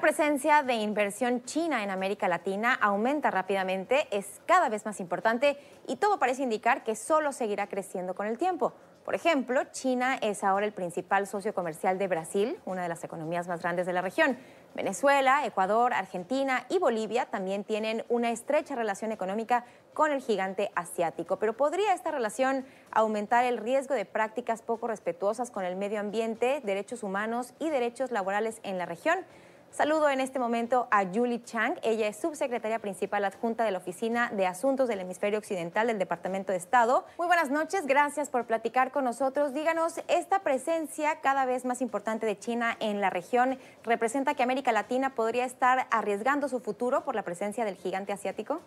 La presencia de inversión china en América Latina aumenta rápidamente, es cada vez más importante y todo parece indicar que solo seguirá creciendo con el tiempo. Por ejemplo, China es ahora el principal socio comercial de Brasil, una de las economías más grandes de la región. Venezuela, Ecuador, Argentina y Bolivia también tienen una estrecha relación económica con el gigante asiático. Pero ¿podría esta relación aumentar el riesgo de prácticas poco respetuosas con el medio ambiente, derechos humanos y derechos laborales en la región? Saludo en este momento a Julie Chang. Ella es subsecretaria principal adjunta de la Oficina de Asuntos del Hemisferio Occidental del Departamento de Estado. Muy buenas noches, gracias por platicar con nosotros. Díganos, esta presencia cada vez más importante de China en la región representa que América Latina podría estar arriesgando su futuro por la presencia del gigante asiático?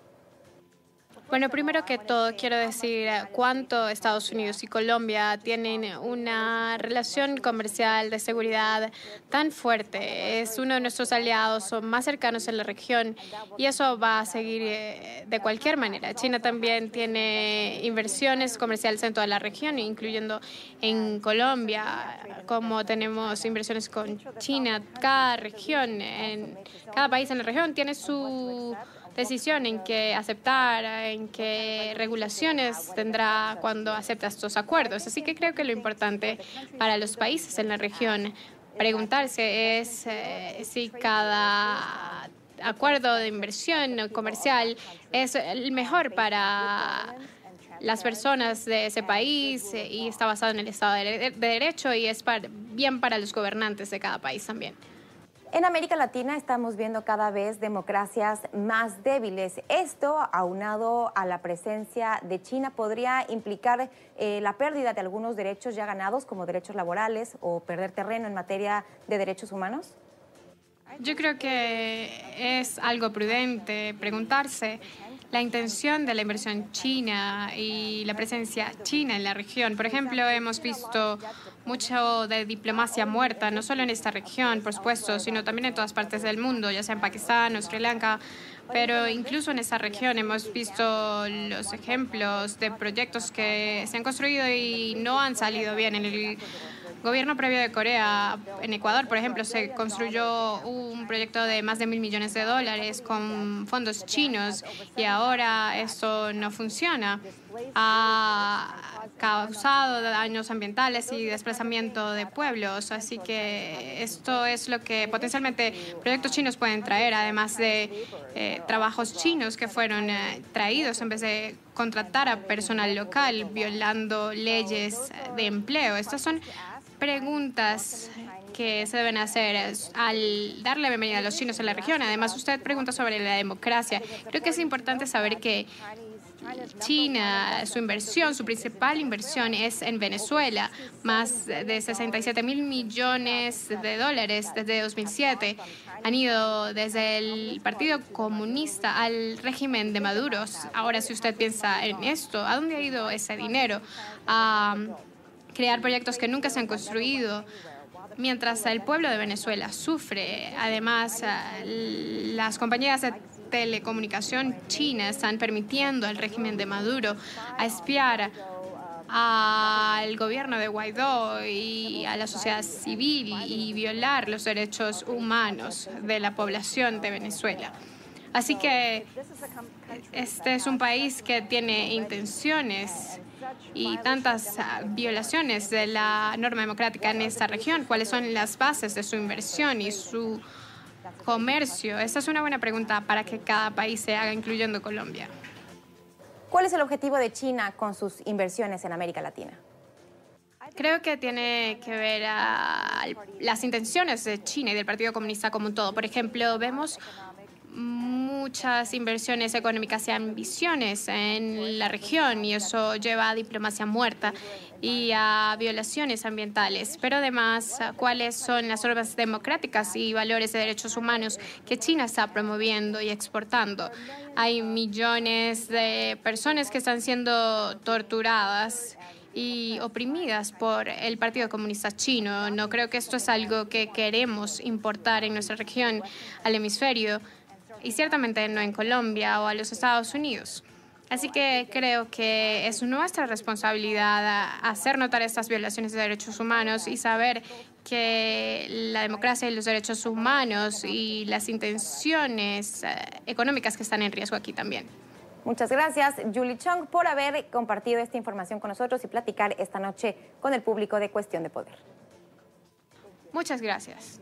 Bueno, primero que todo, quiero decir cuánto Estados Unidos y Colombia tienen una relación comercial de seguridad tan fuerte. Es uno de nuestros aliados más cercanos en la región y eso va a seguir eh, de cualquier manera. China también tiene inversiones comerciales en toda la región, incluyendo en Colombia, como tenemos inversiones con China. Cada región, en cada país en la región tiene su decisión en qué aceptar, en qué regulaciones tendrá cuando acepta estos acuerdos. Así que creo que lo importante para los países en la región preguntarse es eh, si cada acuerdo de inversión comercial es el mejor para las personas de ese país y está basado en el Estado de Derecho y es bien para los gobernantes de cada país también. En América Latina estamos viendo cada vez democracias más débiles. Esto, aunado a la presencia de China, podría implicar eh, la pérdida de algunos derechos ya ganados, como derechos laborales, o perder terreno en materia de derechos humanos. Yo creo que es algo prudente preguntarse la intención de la inversión china y la presencia china en la región. Por ejemplo, hemos visto mucho de diplomacia muerta, no solo en esta región, por supuesto, sino también en todas partes del mundo, ya sea en Pakistán o Sri Lanka. Pero incluso en esta región hemos visto los ejemplos de proyectos que se han construido y no han salido bien en el gobierno previo de Corea, en Ecuador, por ejemplo, se construyó un proyecto de más de mil millones de dólares con fondos chinos y ahora esto no funciona. Ha causado daños ambientales y desplazamiento de pueblos, así que esto es lo que potencialmente proyectos chinos pueden traer, además de eh, trabajos chinos que fueron eh, traídos en vez de contratar a personal local, violando leyes de empleo. Estas son preguntas que se deben hacer al darle bienvenida a los chinos en la región. Además, usted pregunta sobre la democracia. Creo que es importante saber que China, su inversión, su principal inversión es en Venezuela, más de 67 mil millones de dólares desde 2007. Han ido desde el Partido Comunista al régimen de Maduro. Ahora, si usted piensa en esto, ¿a dónde ha ido ese dinero? A crear proyectos que nunca se han construido, mientras el pueblo de Venezuela sufre. Además, eh, las compañías de telecomunicación chinas están permitiendo al régimen de Maduro a espiar al gobierno de Guaidó y a la sociedad civil y violar los derechos humanos de la población de Venezuela. Así que este es un país que tiene intenciones y tantas ah, violaciones de la norma democrática en esta región? ¿Cuáles son las bases de su inversión y su comercio? Esta es una buena pregunta para que cada país se haga, incluyendo Colombia. ¿Cuál es el objetivo de China con sus inversiones en América Latina? Creo que tiene que ver a las intenciones de China y del Partido Comunista como un todo. Por ejemplo, vemos muchas inversiones económicas y ambiciones en la región y eso lleva a diplomacia muerta y a violaciones ambientales. Pero además, ¿cuáles son las normas democráticas y valores de derechos humanos que China está promoviendo y exportando? Hay millones de personas que están siendo torturadas y oprimidas por el Partido Comunista Chino. No creo que esto es algo que queremos importar en nuestra región, al hemisferio y ciertamente no en Colombia o a los Estados Unidos. Así que creo que es nuestra responsabilidad hacer notar estas violaciones de derechos humanos y saber que la democracia y los derechos humanos y las intenciones eh, económicas que están en riesgo aquí también. Muchas gracias, Julie Chong, por haber compartido esta información con nosotros y platicar esta noche con el público de Cuestión de Poder. Muchas gracias.